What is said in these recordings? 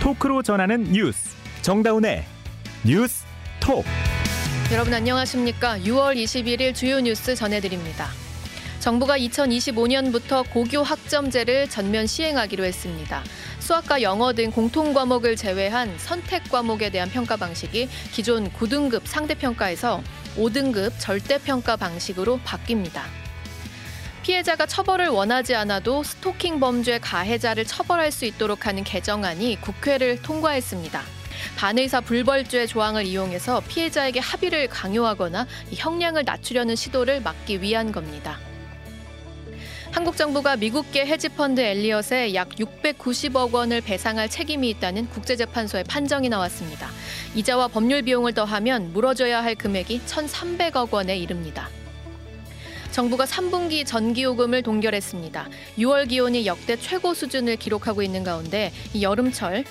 토크로 전하는 뉴스 정다운의 뉴스 톡 여러분 안녕하십니까? 6월 21일 주요 뉴스 전해드립니다. 정부가 2025년부터 고교 학점제를 전면 시행하기로 했습니다. 수학과 영어 등 공통 과목을 제외한 선택 과목에 대한 평가 방식이 기존 9등급 상대평가에서 5등급 절대평가 방식으로 바뀝니다. 피해자가 처벌을 원하지 않아도 스토킹 범죄 가해자를 처벌할 수 있도록 하는 개정안이 국회를 통과했습니다. 반의사 불벌죄 조항을 이용해서 피해자에게 합의를 강요하거나 형량을 낮추려는 시도를 막기 위한 겁니다. 한국 정부가 미국계 헤지펀드 엘리엇에 약 690억 원을 배상할 책임이 있다는 국제재판소의 판정이 나왔습니다. 이자와 법률 비용을 더하면 물어줘야 할 금액이 1,300억 원에 이릅니다. 정부가 3분기 전기요금을 동결했습니다. 6월 기온이 역대 최고 수준을 기록하고 있는 가운데 여름철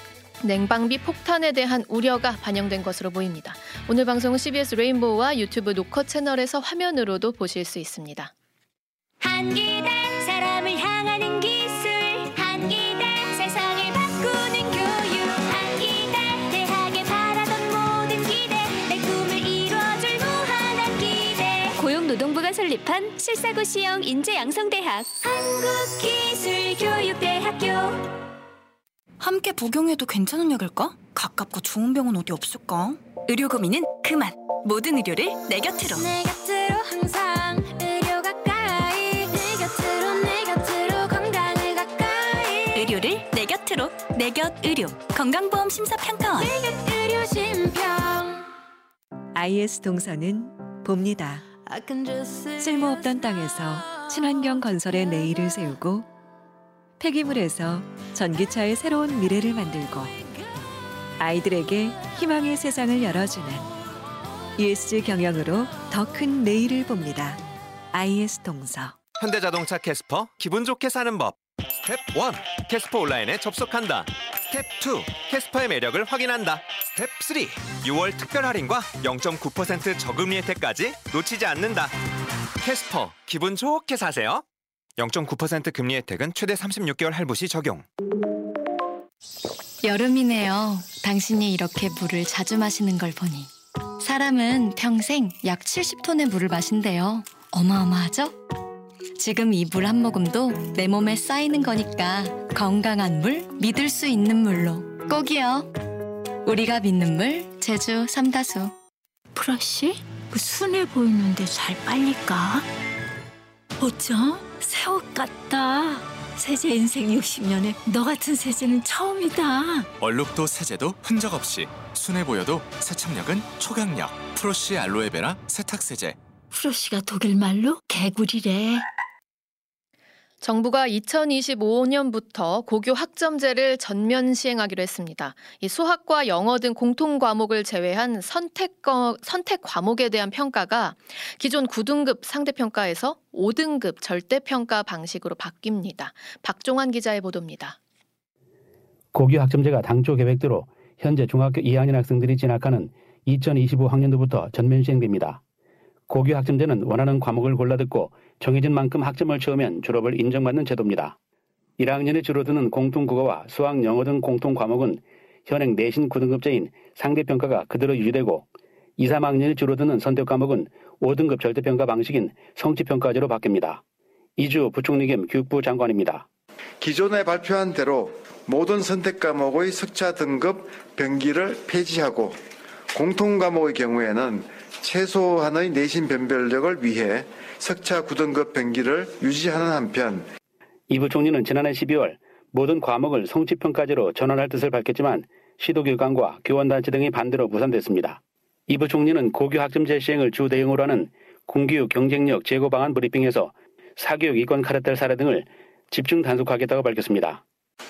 냉방비 폭탄에 대한 우려가 반영된 것으로 보입니다. 오늘 방송은 CBS 레인보우와 유튜브 노커 채널에서 화면으로도 보실 수 있습니다. 한기대 사람을 향하는 기 설립한 실사고 시형 인재 양성대학 한국기술교육대학교 함께 복용해도 괜찮은 약일까? 가깝고 좋은 병원 어디 없을까? 의료 고민은 그만. 모든 의료를 내 곁으로. 내 곁으로 항상 의료 가까이 내 곁으로 내 곁으로 건강을 가까이 의료를 내 곁으로. 내 곁 의료. 건강보험 심사평가원. 내곁 의료 심평 IS 동서는 봅니다. 쓸모없던 땅에서 친환경 건설의 내일을 세우고 폐기물에서 전기차의 새로운 미래를 만들고 아이들에게 희망의 세상을 열어주는 ESG 경영으로 더 큰 내일을 봅니다. IS 동서. 현대자동차 캐스퍼 기분 좋게 사는 법 스텝 1 캐스퍼 온라인에 접속한다 스텝 2 캐스퍼의 매력을 확인한다 스텝 3 6월 특별 할인과 0.9% 저금리 혜택까지 놓치지 않는다 캐스퍼 기분 좋게 사세요 0.9% 금리 혜택은 최대 36개월 할부 시 적용 여름이네요. 당신이 이렇게 물을 자주 마시는 걸 보니. 사람은 평생 약 70톤의 물을 마신대요. 어마어마하죠? 지금 이 물 한 모금도 내 몸에 쌓이는 거니까 건강한 물, 믿을 수 있는 물로 꼭이요. 우리가 믿는 물, 제주 삼다수. 브러쉬? 그 순해 보이는데 잘 빨릴까? 어쩜 새 옷 같다. 세제 인생 60년에 너 같은 세제는 처음이다. 얼룩도 세제도 흔적 없이 순해 보여도 세척력은 초강력 프로시 알로에베라 세탁 세제 브러쉬가 독일 말로 개구리래. 정부가 2025년부터 고교 학점제를 전면 시행하기로 했습니다. 이 수학과 영어 등 공통 과목을 제외한 선택, 거, 선택 과목에 대한 평가가 기존 9등급 상대평가에서 5등급 절대평가 방식으로 바뀝니다. 박종환 기자의 보도입니다. 고교 학점제가 당초 계획대로 현재 중학교 2학년 학생들이 진학하는 2025학년도부터 전면 시행됩니다. 고교 학점제는 원하는 과목을 골라 듣고 정해진 만큼 학점을 채우면 졸업을 인정받는 제도입니다. 1학년에 줄어드는 공통국어와 수학, 영어 등 공통 과목은 현행 내신 9등급제인 상대평가가 그대로 유지되고 2, 3학년에 줄어드는 선택 과목은 5등급 절대평가 방식인 성취평가제로 바뀝니다. 이주 부총리 겸 교육부 장관입니다. 기존에 발표한 대로 모든 선택 과목의 석차 등급 병기를 폐지하고 공통 과목의 경우에는 최소한의 내신 변별력을 위해 석차 9등급 병기를 유지하는 한편 이 부총리는 지난해 12월 모든 과목을 성취평가제로 전환할 뜻을 밝혔지만 시도교육감과 교원단체 등이 반대로 무산됐습니다. 이 부총리는 고교 학점제 시행을 주 대응으로 하는 공교육 경쟁력 제고 방안 브리핑에서 사교육 이권 카르텔 사례 등을 집중 단속하겠다고 밝혔습니다.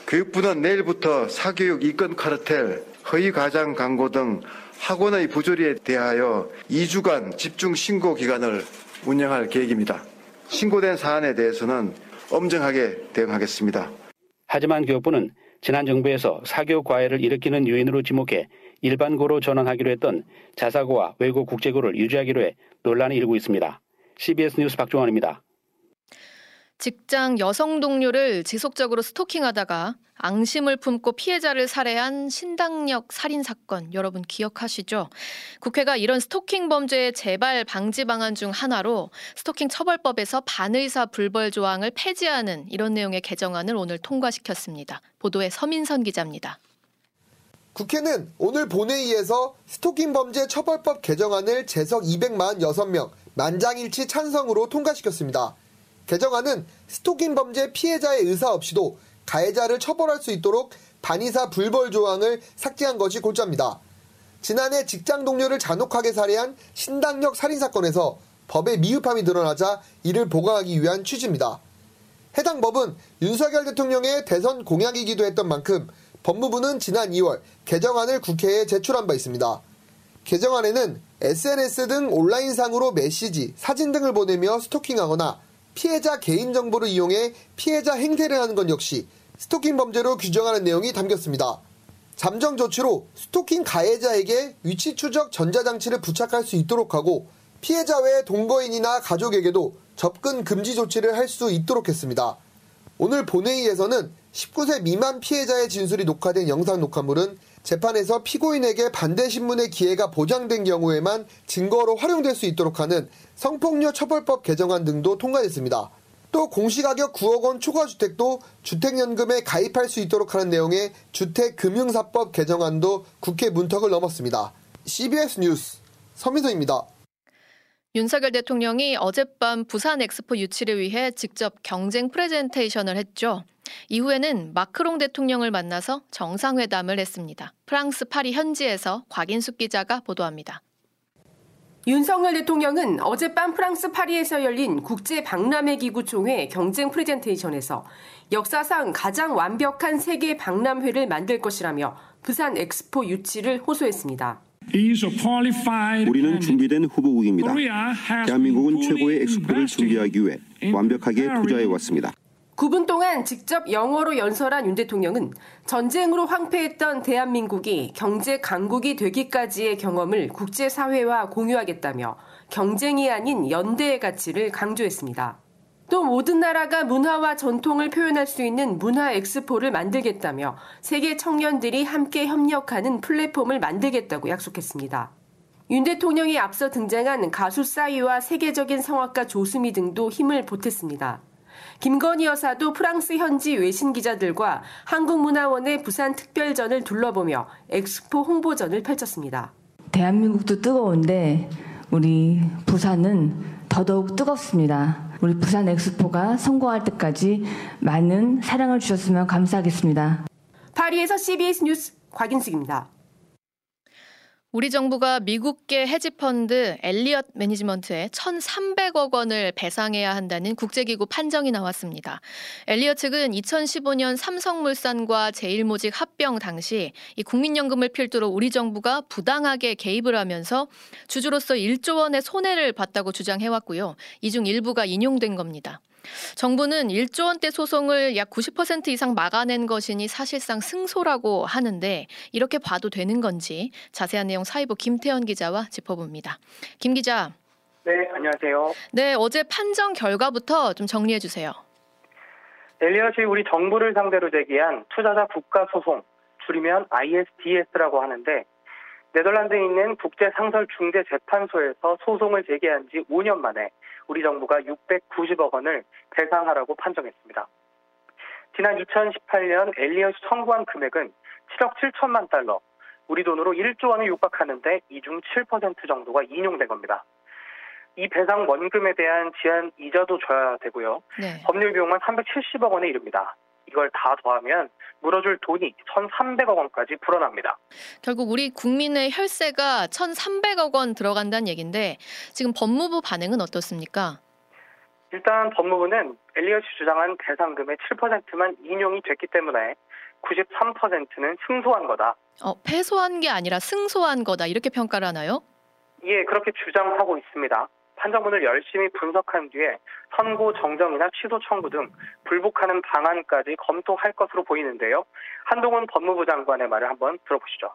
교육부는 내일부터 사교육 이권 카르텔, 허위 과장 광고 등 학원의 부조리에 대하여 2주간 집중 신고 기간을 운영할 계획입니다. 신고된 사안에 대해서는 엄정하게 대응하겠습니다. 하지만 교육부는 지난 정부에서 사교육 과외를 일으키는 요인으로 지목해 일반고로 전환하기로 했던 자사고와 외고 국제고를 유지하기로 해 논란이 일고 있습니다. CBS 뉴스 박종원입니다. 직장 여성 동료를 지속적으로 스토킹하다가 앙심을 품고 피해자를 살해한 신당역 살인 사건 여러분 기억하시죠? 국회가 이런 스토킹 범죄의 재발 방지 방안 중 하나로 스토킹 처벌법에서 반의사 불벌 조항을 폐지하는 이런 내용의 개정안을 오늘 통과시켰습니다. 보도에 서민선 기자입니다. 국회는 오늘 본회의에서 스토킹 범죄 처벌법 개정안을 재석 246명 만장일치 찬성으로 통과시켰습니다. 개정안은 스토킹 범죄 피해자의 의사 없이도 가해자를 처벌할 수 있도록 반의사 불벌 조항을 삭제한 것이 골자입니다. 지난해 직장 동료를 잔혹하게 살해한 신당역 살인 사건에서 법의 미흡함이 드러나자 이를 보강하기 위한 취지입니다. 해당 법은 윤석열 대통령의 대선 공약이기도 했던 만큼 법무부는 지난 2월 개정안을 국회에 제출한 바 있습니다. 개정안에는 SNS 등 온라인상으로 메시지, 사진 등을 보내며 스토킹하거나 피해자 개인 정보를 이용해 피해자 행세를 하는 것 역시 스토킹 범죄로 규정하는 내용이 담겼습니다. 잠정 조치로 스토킹 가해자에게 위치 추적 전자장치를 부착할 수 있도록 하고 피해자 외 동거인이나 가족에게도 접근 금지 조치를 할 수 있도록 했습니다. 오늘 본회의에서는 19세 미만 피해자의 진술이 녹화된 영상 녹화물은 재판에서 피고인에게 반대 신문의 기회가 보장된 경우에만 증거로 활용될 수 있도록 하는 성폭력 처벌법 개정안 등도 통과됐습니다. 또 공시가격 9억 원 초과 주택도 주택연금에 가입할 수 있도록 하는 내용의 주택금융공사법 개정안도 국회 문턱을 넘었습니다. CBS 뉴스 서민선입니다. 윤석열 대통령이 어젯밤 부산 엑스포 유치를 위해 직접 경쟁 프레젠테이션을 했죠. 이후에는 마크롱 대통령을 만나서 정상회담을 했습니다. 프랑스 파리 현지에서 곽인숙 기자가 보도합니다. 윤석열 대통령은 어젯밤 프랑스 파리에서 열린 국제 박람회 기구 총회 경쟁 프레젠테이션에서 역사상 가장 완벽한 세계 박람회를 만들 것이라며 부산 엑스포 유치를 호소했습니다. 우리는 준비된 후보국입니다. 대한민국은 최고의 엑스포를 준비하기 위해 완벽하게 투자해 왔습니다. 9분 동안 직접 영어로 연설한 윤 대통령은 전쟁으로 황폐했던 대한민국이 경제 강국이 되기까지의 경험을 국제사회와 공유하겠다며 경쟁이 아닌 연대의 가치를 강조했습니다. 또 모든 나라가 문화와 전통을 표현할 수 있는 문화 엑스포를 만들겠다며 세계 청년들이 함께 협력하는 플랫폼을 만들겠다고 약속했습니다. 윤 대통령이 앞서 등장한 가수 싸이와 세계적인 성악가 조수미 등도 힘을 보탰습니다. 김건희 여사도 프랑스 현지 외신 기자들과 한국문화원의 부산 특별전을 둘러보며 엑스포 홍보전을 펼쳤습니다. 대한민국도 뜨거운데 우리 부산은 더더욱 뜨겁습니다. 우리 부산 엑스포가 성공할 때까지 많은 사랑을 주셨으면 감사하겠습니다. 파리에서 CBS 뉴스 곽인숙입니다. 우리 정부가 미국계 헤지펀드 엘리엇 매니지먼트에 1,300억 원을 배상해야 한다는 국제기구 판정이 나왔습니다. 엘리엇 측은 2015년 삼성물산과 제일모직 합병 당시 이 국민연금을 필두로 우리 정부가 부당하게 개입을 하면서 주주로서 1조 원의 손해를 봤다고 주장해왔고요. 이 중 일부가 인용된 겁니다. 정부는 1조 원대 소송을 약 90% 이상 막아낸 것이니 사실상 승소라고 하는데 이렇게 봐도 되는 건지 자세한 내용 사이부 김태현 기자와 짚어봅니다. 김 기자. 네, 안녕하세요. 네, 어제 판정 결과부터 좀 정리해 주세요. 엘리엇이 우리 정부를 상대로 제기한 투자자 국가 소송, 줄이면 ISDS라고 하는데 네덜란드에 있는 국제상설중재재판소에서 소송을 제기한 지 5년 만에 우리 정부가 690억 원을 배상하라고 판정했습니다. 지난 2018년 엘리엇이 청구한 금액은 7억 7천만 달러, 우리 돈으로 1조 원을 육박하는데 이중 7% 정도가 인용된 겁니다. 이 배상 원금에 대한 지한 이자도 줘야 되고요. 네. 법률 비용만 370억 원에 이릅니다. 이걸 다 더하면 물어줄 돈이 1,300억 원까지 불어납니다. 결국 우리 국민의 혈세가 1,300억 원 들어간다는 얘기인데 지금 법무부 반응은 어떻습니까? 일단 법무부는 엘리엇이 주장한 배상금의 7%만 인용이 됐기 때문에 93%는 승소한 거다. 어, 패소한 게 아니라 승소한 거다 이렇게 평가를 하나요? 예, 그렇게 주장하고 있습니다. 판정문을 열심히 분석한 뒤에 선고 정정이나 취소 청구 등 불복하는 방안까지 검토할 것으로 보이는데요. 한동훈 법무부 장관의 말을 한번 들어보시죠.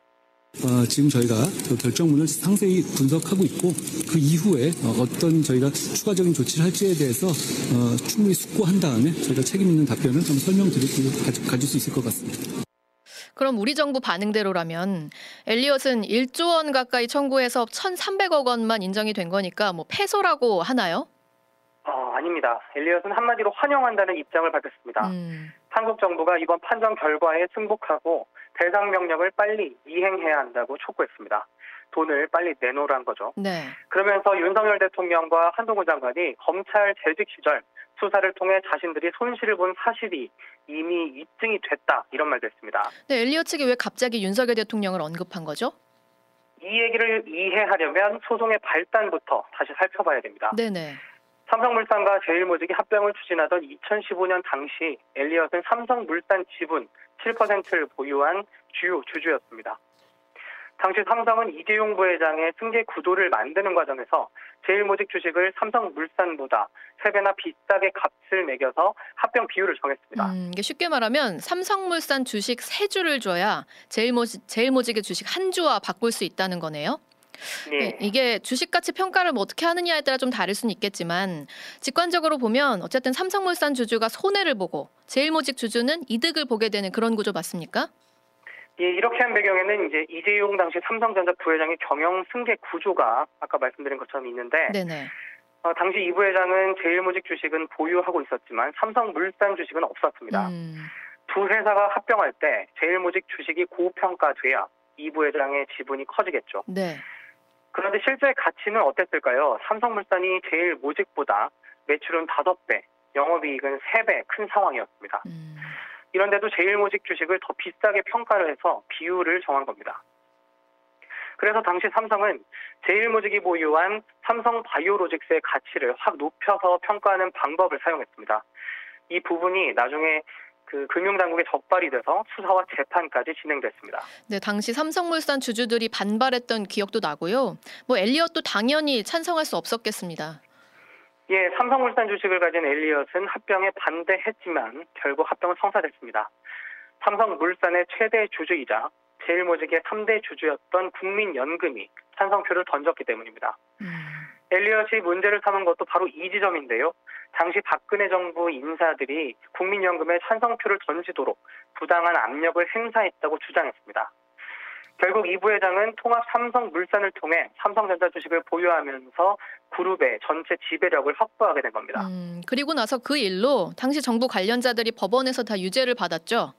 어, 지금 저희가 그 결정문을 상세히 분석하고 있고 그 이후에 어, 어떤 저희가 추가적인 조치를 할지에 대해서 어, 충분히 숙고한 다음에 저희가 책임 있는 답변을 좀 설명드리고 가지, 가질 수 있을 것 같습니다. 그럼 우리 정부 반응대로라면 엘리엇은 1조 원 가까이 청구해서 1,300억 원만 인정이 된 거니까 뭐 패소라고 하나요? 어, 아닙니다. 엘리엇은 한마디로 환영한다는 입장을 밝혔습니다. 음. 한국 정부가 이번 판정 결과에 승복하고 배상 명령을 빨리 이행해야 한다고 촉구했습니다. 돈을 빨리 내놓으란 거죠. 네. 그러면서 윤석열 대통령과 한동훈 장관이 검찰 재직 시절 수사를 통해 자신들이 손실을 본 사실이 이미 입증이 됐다 이런 말도 했습니다. 네, 엘리엇 측이 왜 갑자기 윤석열 대통령을 언급한 거죠? 이 얘기를 이해하려면 소송의 발단부터 다시 살펴봐야 됩니다. 네네. 삼성물산과 제일모직이 합병을 추진하던 2015년 당시 엘리엇은 삼성물산 지분 7%를 보유한 주요 주주였습니다. 당시 삼성은 이재용 부회장의 승계 구도를 만드는 과정에서 제일모직 주식을 삼성물산보다 3배나 비싸게 값을 매겨서 합병 비율을 정했습니다. 음, 이게 쉽게 말하면 삼성물산 주식 3주를 줘야 제일모직, 제일모직의 주식 한 주와 바꿀 수 있다는 거네요. 네. 이게 주식 가치 평가를 뭐 어떻게 하느냐에 따라 좀 다를 수는 있겠지만 직관적으로 보면 어쨌든 삼성물산 주주가 손해를 보고 제일모직 주주는 이득을 보게 되는 그런 구조 맞습니까? 예, 이렇게 한 배경에는 이제 이재용 당시 삼성전자 부회장의 경영 승계 구조가 아까 말씀드린 것처럼 있는데 네네. 어, 당시 이 부회장은 제일모직 주식은 보유하고 있었지만 삼성물산 주식은 없었습니다. 음. 두 회사가 합병할 때 제일모직 주식이 고평가돼야 이 부회장의 지분이 커지겠죠. 네. 그런데 실제 가치는 어땠을까요? 삼성물산이 제일모직보다 매출은 5배, 영업이익은 3배 큰 상황이었습니다. 음. 이런데도 제일모직 주식을 더 비싸게 평가를 해서 비율을 정한 겁니다. 그래서 당시 삼성은 제일모직이 보유한 삼성 바이오로직스의 가치를 확 높여서 평가하는 방법을 사용했습니다. 이 부분이 나중에 그 금융당국에 적발이 돼서 수사와 재판까지 진행됐습니다. 네, 당시 삼성물산 주주들이 반발했던 기억도 나고요. 뭐 엘리엇도 당연히 찬성할 수 없었겠습니다. 예, 삼성물산 주식을 가진 엘리엇은 합병에 반대했지만 결국 합병은 성사됐습니다. 삼성물산의 최대 주주이자 제일모직의 3대 주주였던 국민연금이 찬성표를 던졌기 때문입니다. 음. 엘리엇이 문제를 삼은 것도 바로 이 지점인데요. 당시 박근혜 정부 인사들이 국민연금에 찬성표를 던지도록 부당한 압력을 행사했다고 주장했습니다. 결국 이 부회장은 통합 삼성 물산을 통해 삼성전자 주식을 보유하면서 그룹의 전체 지배력을 확보하게 된 겁니다. 음, 그리고 나서 그 일로 당시 정부 관련자들이 법원에서 다 유죄를 받았죠?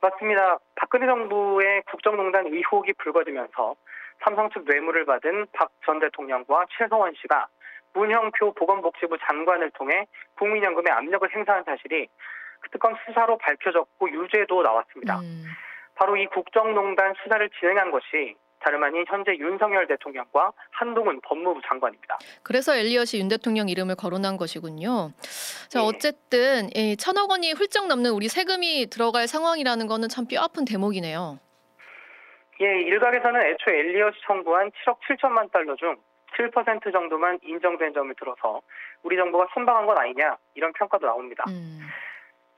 맞습니다. 박근혜 정부의 국정농단 의혹이 불거지면서 삼성 측 뇌물을 받은 박 전 대통령과 최성원 씨가 문형표 보건복지부 장관을 통해 국민연금에 압력을 행사한 사실이 그 특검 수사로 밝혀졌고 유죄도 나왔습니다. 음. 바로 이 국정농단 수사를 진행한 것이 다름 아닌 현재 윤석열 대통령과 한동훈 법무부 장관입니다. 그래서 엘리엇이 윤 대통령 이름을 거론한 것이군요. 자, 네. 어쨌든 이 천억 원이 훌쩍 넘는 우리 세금이 들어갈 상황이라는 거는 참 뼈아픈 대목이네요. 예, 일각에서는 애초 엘리엇이 청구한 7억 7천만 달러 중 7% 정도만 인정된 점을 들어서 우리 정부가 선방한 건 아니냐 이런 평가도 나옵니다. 음.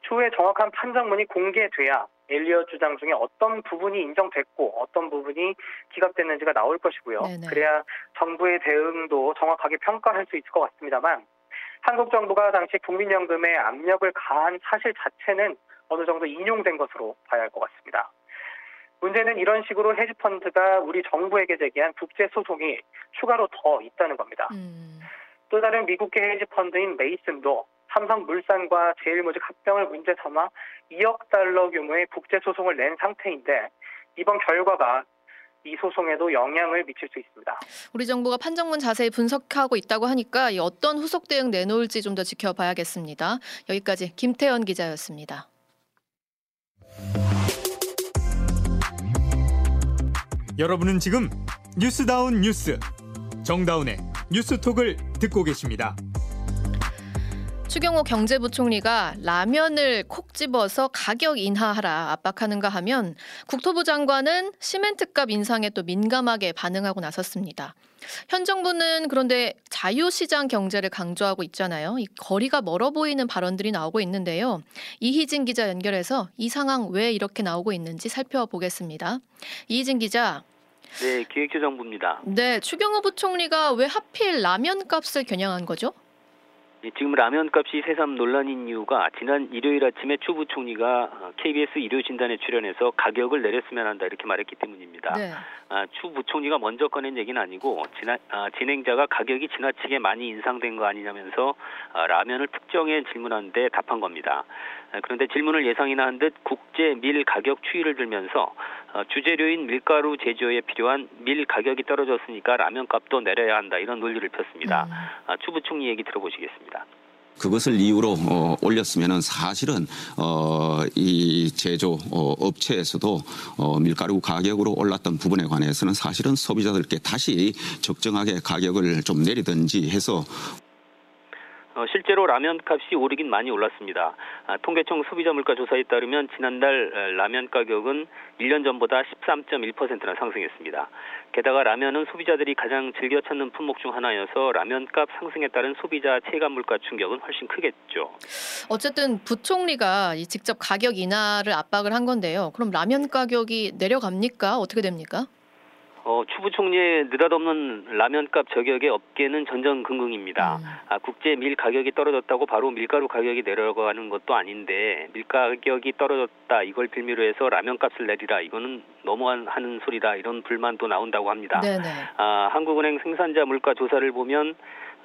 추후에 정확한 판정문이 공개돼야 엘리엇 주장 중에 어떤 부분이 인정됐고 어떤 부분이 기각됐는지가 나올 것이고요. 네네. 그래야 정부의 대응도 정확하게 평가할 수 있을 것 같습니다만 한국 정부가 당시 국민연금에 압력을 가한 사실 자체는 어느 정도 인용된 것으로 봐야 할 것 같습니다. 문제는 이런 식으로 헤지펀드가 우리 정부에게 제기한 국제 소송이 추가로 더 있다는 겁니다. 음. 또 다른 미국계 헤지펀드인 메이슨도 삼성물산과 제일모직 합병을 문제 삼아 2억 달러 규모의 국제 소송을 낸 상태인데 이번 결과가 이 소송에도 영향을 미칠 수 있습니다. 우리 정부가 판정문 자세히 분석하고 있다고 하니까 이 어떤 후속 대응 내놓을지 좀 더 지켜봐야겠습니다. 여기까지 김태현 기자였습니다. 여러분은 지금 뉴스다운 뉴스 정다운의 뉴스톡을 듣고 계십니다. 추경호 경제부총리가 라면을 콕 집어서 가격 인하하라 압박하는가 하면 국토부 장관은 시멘트값 인상에 또 민감하게 반응하고 나섰습니다. 현 정부는 그런데 자유시장 경제를 강조하고 있잖아요. 이 거리가 멀어 보이는 발언들이 나오고 있는데요. 이희진 기자 연결해서 이 상황 왜 이렇게 나오고 있는지 살펴보겠습니다. 이희진 기자. 네, 기획재정부입니다. 네, 추경호 부총리가 왜 하필 라면 값을 겨냥한 거죠? 지금 라면 값이 새삼 논란인 이유가 지난 일요일 아침에 추 부총리가 KBS 일요 진단에 출연해서 가격을 내렸으면 한다 이렇게 말했기 때문입니다. 네. 아, 추 부총리가 먼저 꺼낸 얘기는 아니고 지나, 아, 진행자가 가격이 지나치게 많이 인상된 거 아니냐면서 아, 라면을 특정해 질문하는데 답한 겁니다. 아, 그런데 질문을 예상이나 한 듯 국제 밀 가격 추이를 들면서 어, 주재료인 밀가루 제조에 필요한 밀 가격이 떨어졌으니까 라면 값도 내려야 한다 이런 논리를 폈습니다. 음. 아, 추 부총리 얘기 들어보시겠습니다. 그것을 이유로 어, 올렸으면은 사실은 어, 이 제조 어, 업체에서도 어, 밀가루 가격으로 올랐던 부분에 관해서는 사실은 소비자들께 다시 적정하게 가격을 좀 내리든지 해서 어, 실제로 라면 값이 오르긴 많이 올랐습니다. 아, 통계청 소비자 물가 조사에 따르면 지난달 라면 가격은 1년 전보다 13.1%나 상승했습니다. 게다가 라면은 소비자들이 가장 즐겨 찾는 품목 중 하나여서 라면 값 상승에 따른 소비자 체감 물가 충격은 훨씬 크겠죠. 어쨌든 부총리가 직접 가격 인하를 압박을 한 건데요. 그럼 라면 가격이 내려갑니까? 어떻게 됩니까? 어, 추부 총리의 느닷없는 라면값 저격에 업계는 전전긍긍입니다. 음. 아, 국제 밀 가격이 떨어졌다고 바로 밀가루 가격이 내려가는 것도 아닌데 밀 가격이 떨어졌다 이걸 빌미로 해서 라면값을 내리라 이거는 너무하는 소리다 이런 불만도 나온다고 합니다. 네네. 아, 한국은행 생산자 물가 조사를 보면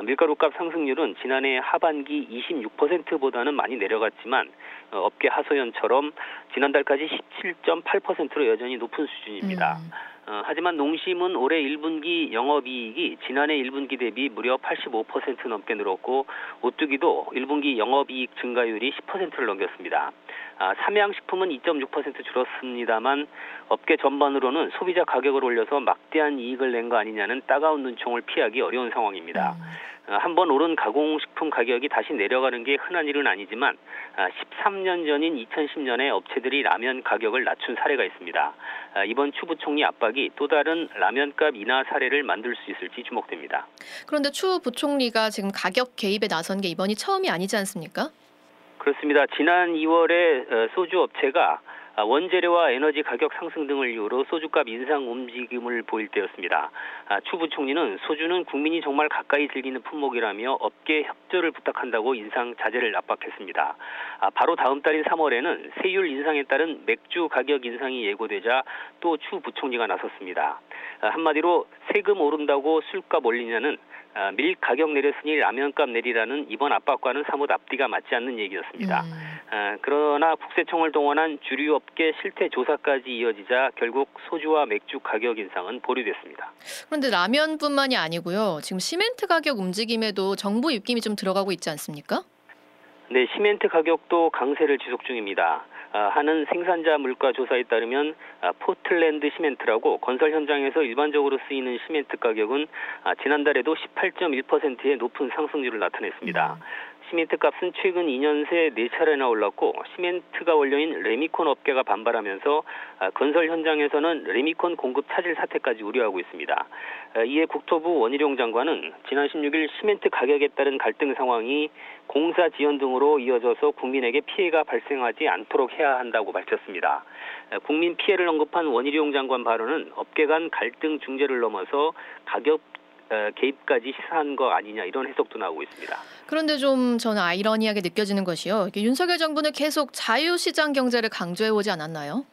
밀가루값 상승률은 지난해 하반기 26%보다는 많이 내려갔지만 어, 업계 하소연처럼 지난달까지 17.8%로 여전히 높은 수준입니다. 음. 어, 하지만 농심은 올해 1분기 영업이익이 지난해 1분기 대비 무려 85% 넘게 늘었고 오뚜기도 1분기 영업이익 증가율이 10%를 넘겼습니다. 아, 삼양식품은 2.6% 줄었습니다만 업계 전반으로는 소비자 가격을 올려서 막대한 이익을 낸 거 아니냐는 따가운 눈총을 피하기 어려운 상황입니다. 음. 어, 한번 오른 가공식품 가격이 다시 내려가는 게 흔한 일은 아니지만 13년 아, 전인 2010년에 업체들이 라면 가격을 낮춘 사례가 있습니다. 아, 이번 추 부총리 압박이 또 다른 라면값 인하 사례를 만들 수 있을지 주목됩니다. 그런데 추 부총리가 지금 가격 개입에 나선 게 이번이 처음이 아니지 않습니까? 그렇습니다. 지난 2월에 어, 소주 업체가 아, 원재료와 에너지 가격 상승 등을 이유로 소주값 인상 움직임을 보일 때였습니다. 아, 추 부총리는 소주는 국민이 정말 가까이 즐기는 품목이라며 업계 협조를 부탁한다고 인상 자제를 압박했습니다. 아, 바로 다음 달인 3월에는 세율 인상에 따른 맥주 가격 인상이 예고되자 또 추 부총리가 나섰습니다. 한마디로 세금 오른다고 술값 올리냐는 아, 밀 가격 내렸으니 라면값 내리라는 이번 압박과는 사뭇 앞뒤가 맞지 않는 얘기였습니다. 음. 아, 그러나 국세청을 동원한 주류업계 실태 조사까지 이어지자 결국 소주와 맥주 가격 인상은 보류됐습니다. 그런데 라면뿐만이 아니고요. 지금 시멘트 가격 움직임에도 정부 입김이 좀 들어가고 있지 않습니까? 네, 시멘트 가격도 강세를 지속 중입니다. 아, 한은 생산자 물가 조사에 따르면 아, 포틀랜드 시멘트라고 건설 현장에서 일반적으로 쓰이는 시멘트 가격은 아, 지난달에도 18.1%의 높은 상승률을 나타냈습니다. 음. 시멘트 값은 최근 2년 새 4차례나 올랐고 시멘트가 원료인 레미콘 업계가 반발하면서 아, 건설 현장에서는 레미콘 공급 차질 사태까지 우려하고 있습니다. 아, 이에 국토부 원희룡 장관은 지난 16일 시멘트 가격에 따른 갈등 상황이 공사 지연 등으로 이어져서 국민에게 피해가 발생하지 않도록 해야 한다고 밝혔습니다. 아, 국민 피해를 언급한 원희룡 장관 발언은 업계 간 갈등 중재를 넘어서 가격 개입까지 시사한 거 아니냐 이런 해석도 나오고 있습니다. 그런데 좀 저는 아이러니하게 느껴지는 것이요. 윤석열 정부는 계속 자유시장 경제를 강조해 오지 않았나요?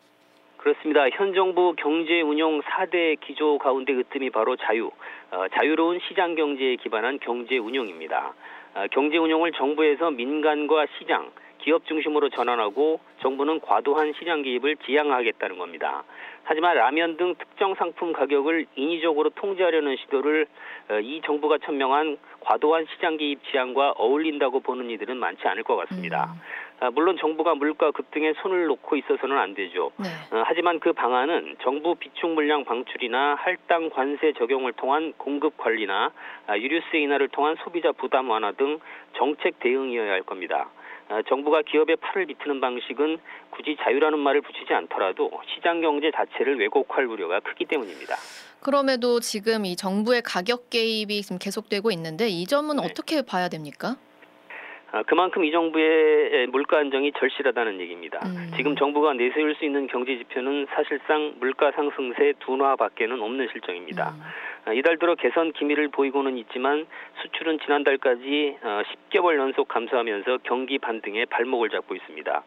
그렇습니다. 현 정부 경제 운용 4대 기조 가운데 으뜸이 바로 자유, 어, 자유로운 시장 경제에 기반한 경제 운용입니다. 어, 경제 운용을 정부에서 민간과 시장, 기업 중심으로 전환하고 정부는 과도한 시장 개입을 지양하겠다는 겁니다. 하지만 라면 등 특정 상품 가격을 인위적으로 통제하려는 시도를 어, 이 정부가 천명한 과도한 시장 개입 지향과 어울린다고 보는 이들은 많지 않을 것 같습니다. 음. 물론 정부가 물가 급등에 손을 놓고 있어서는 안 되죠. 네. 어, 하지만 그 방안은 정부 비축 물량 방출이나 할당 관세 적용을 통한 공급 관리나 아, 유류세 인하를 통한 소비자 부담 완화 등 정책 대응이어야 할 겁니다. 어, 정부가 기업의 팔을 비트는 방식은 굳이 자유라는 말을 붙이지 않더라도 시장 경제 자체를 왜곡할 우려가 크기 때문입니다. 그럼에도 지금 이 정부의 가격 개입이 지금 계속되고 있는데 이 점은 네. 어떻게 봐야 됩니까? 아, 그만큼 이 정부의 물가 안정이 절실하다는 얘기입니다. 음. 지금 정부가 내세울 수 있는 경제 지표는 사실상 물가 상승세 둔화밖에는 없는 실정입니다. 음. 아, 이달 들어 개선 기미를 보이고는 있지만 수출은 지난달까지 10개월 어, 연속 감소하면서 경기 반등에 발목을 잡고 있습니다.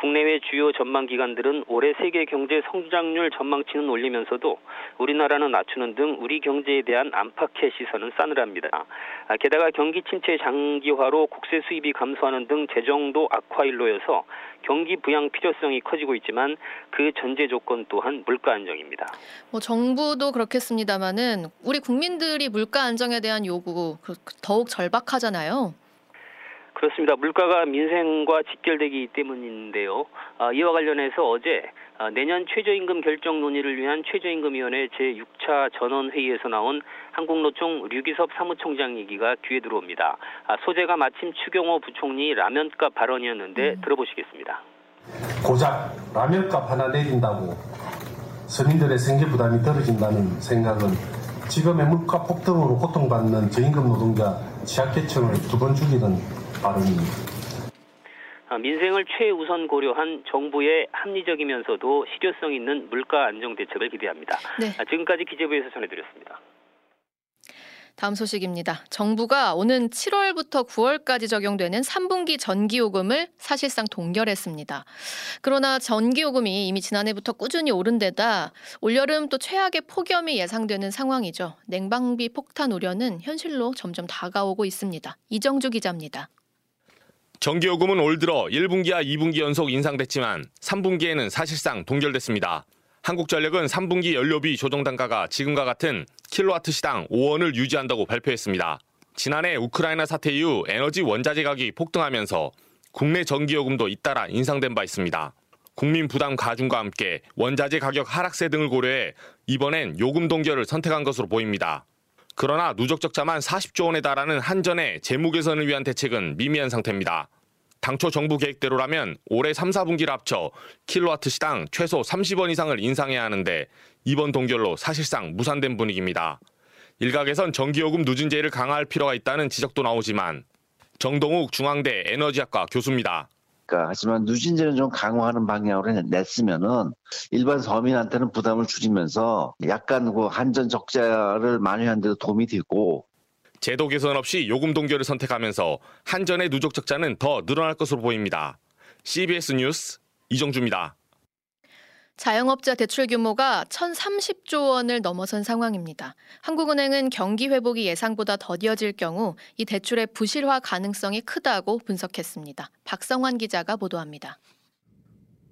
국내외 주요 전망 기관들은 올해 세계 경제 성장률 전망치는 올리면서도 우리나라는 낮추는 등 우리 경제에 대한 안팎의 시선은 싸늘합니다. 아, 게다가 경기 침체 장기화로 국세 수입이 감소하는 등 재정도 악화일로여서 경기 부양 필요성이 커지고 있지만 그 전제 조건 또한 물가 안정입니다. 뭐 정부도 그렇겠습니다만은 우리 국민들이 물가 안정에 대한 요구 그 더욱 절박하잖아요. 그렇습니다. 물가가 민생과 직결되기 때문인데요. 아, 이와 관련해서 어제 아, 내년 최저임금 결정 논의를 위한 최저임금위원회 제6차 전원회의에서 나온 한국노총 류기섭 사무총장 얘기가 귀에 들어옵니다. 아, 소재가 마침 추경호 부총리 라면값 발언이었는데 음. 들어보시겠습니다. 고작 라면값 하나 내린다고 서민들의 생계 부담이 떨어진다는 생각은 지금의 물가 폭등으로 고통받는 저임금 노동자 취약계층을 두 번 죽이는 발언입니다. 아, 민생을 최우선 고려한 정부의 합리적이면서도 실효성 있는 물가 안정 대책을 기대합니다. 네. 아, 지금까지 기재부에서 전해드렸습니다. 다음 소식입니다. 정부가 오는 7월부터 9월까지 적용되는 3분기 전기요금을 사실상 동결했습니다. 그러나 전기요금이 이미 지난해부터 꾸준히 오른 데다 올여름 또 최악의 폭염이 예상되는 상황이죠. 냉방비 폭탄 우려는 현실로 점점 다가오고 있습니다. 이정주 기자입니다. 전기요금은 올 들어 1분기와 2분기 연속 인상됐지만 3분기에는 사실상 동결됐습니다. 한국전력은 3분기 연료비 조정 단가가 지금과 같은 킬로와트 시당 5원을 유지한다고 발표했습니다. 지난해 우크라이나 사태 이후 에너지 원자재 가격이 폭등하면서 국내 전기요금도 잇따라 인상된 바 있습니다. 국민 부담 가중과 함께 원자재 가격 하락세 등을 고려해 이번엔 요금 동결을 선택한 것으로 보입니다. 그러나 누적 적자만 40조 원에 달하는 한전의 재무 개선을 위한 대책은 미미한 상태입니다. 당초 정부 계획대로라면 올해 3, 4분기를 합쳐 킬로와트 시당 최소 30원 이상을 인상해야 하는데 이번 동결로 사실상 무산된 분위기입니다. 일각에선 전기요금 누진제를 강화할 필요가 있다는 지적도 나오지만 정동욱 중앙대 에너지학과 교수입니다. 그러니까 하지만 누진제는 좀 강화하는 방향으로 냈으면은 일반 서민한테는 부담을 줄이면서 약간 그 한전 적자를 만회하는 데도 도움이 되고 제도 개선 없이 요금 동결을 선택하면서 한전의 누적 적자는 더 늘어날 것으로 보입니다. CBS 뉴스 이정주입니다. 자영업자 대출 규모가 1,030조 원을 넘어선 상황입니다. 한국은행은 경기 회복이 예상보다 더뎌질 경우 이 대출의 부실화 가능성이 크다고 분석했습니다. 박성환 기자가 보도합니다.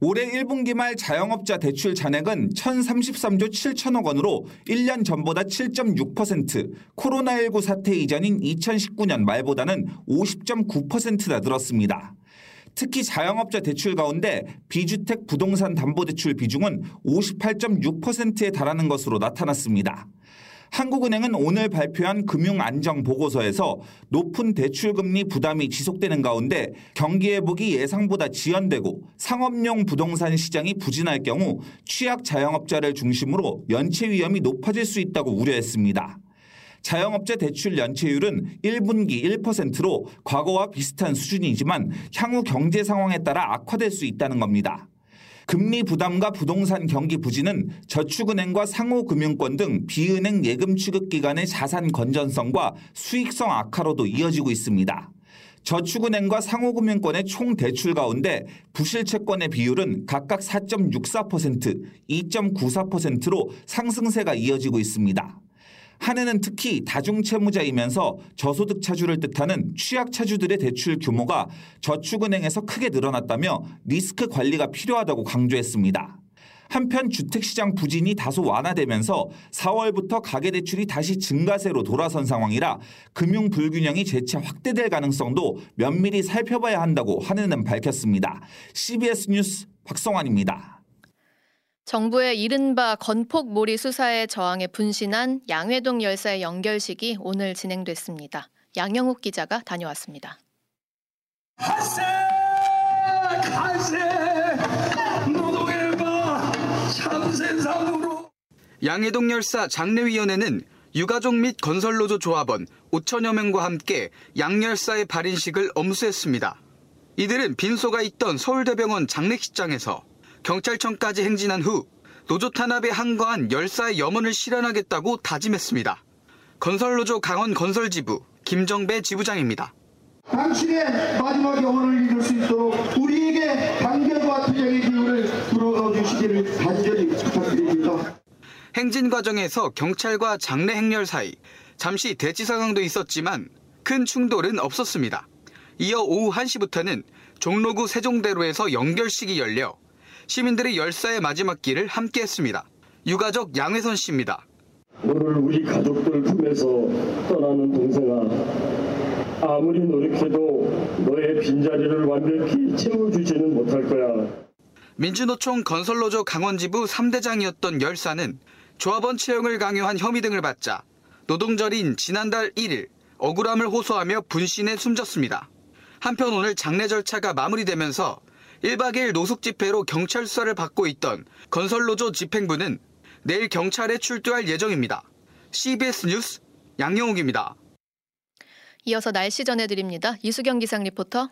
올해 1분기 말 자영업자 대출 잔액은 1,033조 7천억 원으로 1년 전보다 7.6%, 코로나19 사태 이전인 2019년 말보다는 50.9%나 늘었습니다. 특히 자영업자 대출 가운데 비주택 부동산 담보대출 비중은 58.6%에 달하는 것으로 나타났습니다. 한국은행은 오늘 발표한 금융안정보고서에서 높은 대출금리 부담이 지속되는 가운데 경기회복이 예상보다 지연되고 상업용 부동산 시장이 부진할 경우 취약 자영업자를 중심으로 연체 위험이 높아질 수 있다고 우려했습니다. 자영업자 대출 연체율은 1분기 1%로 과거와 비슷한 수준이지만 향후 경제 상황에 따라 악화될 수 있다는 겁니다. 금리 부담과 부동산 경기 부진은 저축은행과 상호금융권 등 비은행 예금 취급 기관의 자산 건전성과 수익성 악화로도 이어지고 있습니다. 저축은행과 상호금융권의 총 대출 가운데 부실채권의 비율은 각각 4.64%, 2.94%로 상승세가 이어지고 있습니다. 한 해는 특히 다중채무자이면서 저소득 차주를 뜻하는 취약 차주들의 대출 규모가 저축은행에서 크게 늘어났다며 리스크 관리가 필요하다고 강조했습니다. 한편 주택시장 부진이 다소 완화되면서 4월부터 가계대출이 다시 증가세로 돌아선 상황이라 금융 불균형이 재차 확대될 가능성도 면밀히 살펴봐야 한다고 한은은 밝혔습니다. CBS 뉴스 박성환입니다. 정부의 이른바 건폭몰이 수사에 저항해 분신한 양회동 열사의 연결식이 오늘 진행됐습니다. 양영욱 기자가 다녀왔습니다. 하세! 하세! 노동의 바 참세상으로 양해동 열사 장례위원회는 유가족 및 건설노조 조합원 5천여 명과 함께 양 열사의 발인식을 엄수했습니다. 이들은 빈소가 있던 서울대병원 장례식장에서 경찰청까지 행진한 후 노조 탄압에 항거한 열사의 염원을 실현하겠다고 다짐했습니다. 건설노조 강원 건설지부 김정배 지부장입니다. 당신의 마지막 영혼을 이룰 수 있도록 우리에게 단결과 투쟁의 기운을 불어넣어 주시기를 간절히 부탁드립니다. 행진 과정에서 경찰과 장례 행렬 사이 잠시 대치 상황도 있었지만 큰 충돌은 없었습니다. 이어 오후 1시부터는 종로구 세종대로에서 연결식이 열려 시민들의 열사의 마지막 길을 함께 했습니다. 유가족 양회선 씨입니다. 너를 우리 가족들 품에서 떠나는 동생아 아무리 노력해도 너의 빈자리를 완벽히 채워주지는 못할 거야. 민주노총 건설노조 강원지부 3대장이었던 열사는 조합원 채용을 강요한 혐의 등을 받자 노동절인 지난달 1일 억울함을 호소하며 분신에 숨졌습니다. 한편 오늘 장례 절차가 마무리되면서 1박 2일 노숙 집회로 경찰 수사를 받고 있던 건설노조 집행부는 내일 경찰에 출두할 예정입니다. CBS 뉴스 양영욱입니다. 이어서 날씨 전해드립니다. 이수경 기상 리포터.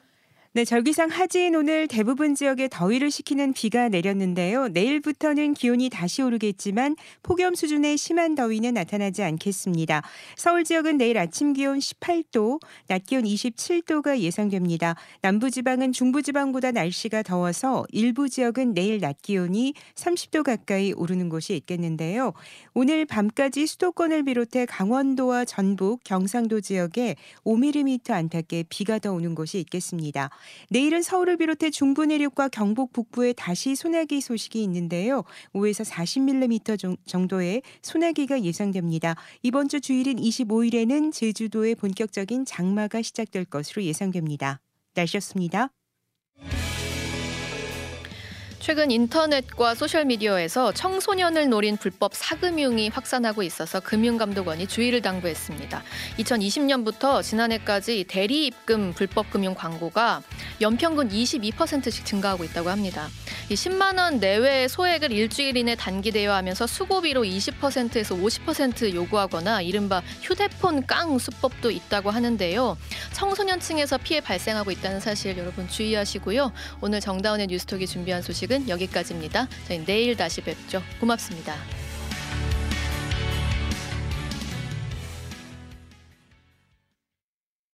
네, 절기상 하지인 오늘 대부분 지역에 더위를 식히는 비가 내렸는데요. 내일부터는 기온이 다시 오르겠지만 폭염 수준의 심한 더위는 나타나지 않겠습니다. 서울 지역은 내일 아침 기온 18도, 낮 기온 27도가 예상됩니다. 남부 지방은 중부 지방보다 날씨가 더워서 일부 지역은 내일 낮 기온이 30도 가까이 오르는 곳이 있겠는데요. 오늘 밤까지 수도권을 비롯해 강원도와 전북, 경상도 지역에 5mm 안팎의 비가 더 오는 곳이 있겠습니다. 내일은 서울을 비롯해 중부 내륙과 경북 북부에 다시 소나기 소식이 있는데요. 5에서 40mm 정도의 소나기가 예상됩니다. 이번 주 주일인 25일에는 제주도의 본격적인 장마가 시작될 것으로 예상됩니다. 날씨였습니다. 최근 인터넷과 소셜미디어에서 청소년을 노린 불법 사금융이 확산하고 있어서 금융감독원이 주의를 당부했습니다. 2020년부터 지난해까지 대리 입금 불법 금융 광고가 연평균 22%씩 증가하고 있다고 합니다. 10만 원 내외의 소액을 일주일 이내 단기 대여하면서 수고비로 20%에서 50% 요구하거나 이른바 휴대폰 깡 수법도 있다고 하는데요. 청소년층에서 피해 발생하고 있다는 사실 여러분 주의하시고요. 오늘 정다운의 뉴스톡이 준비한 소식은 여기까지입니다. 저희 내일 다시 뵙죠. 고맙습니다.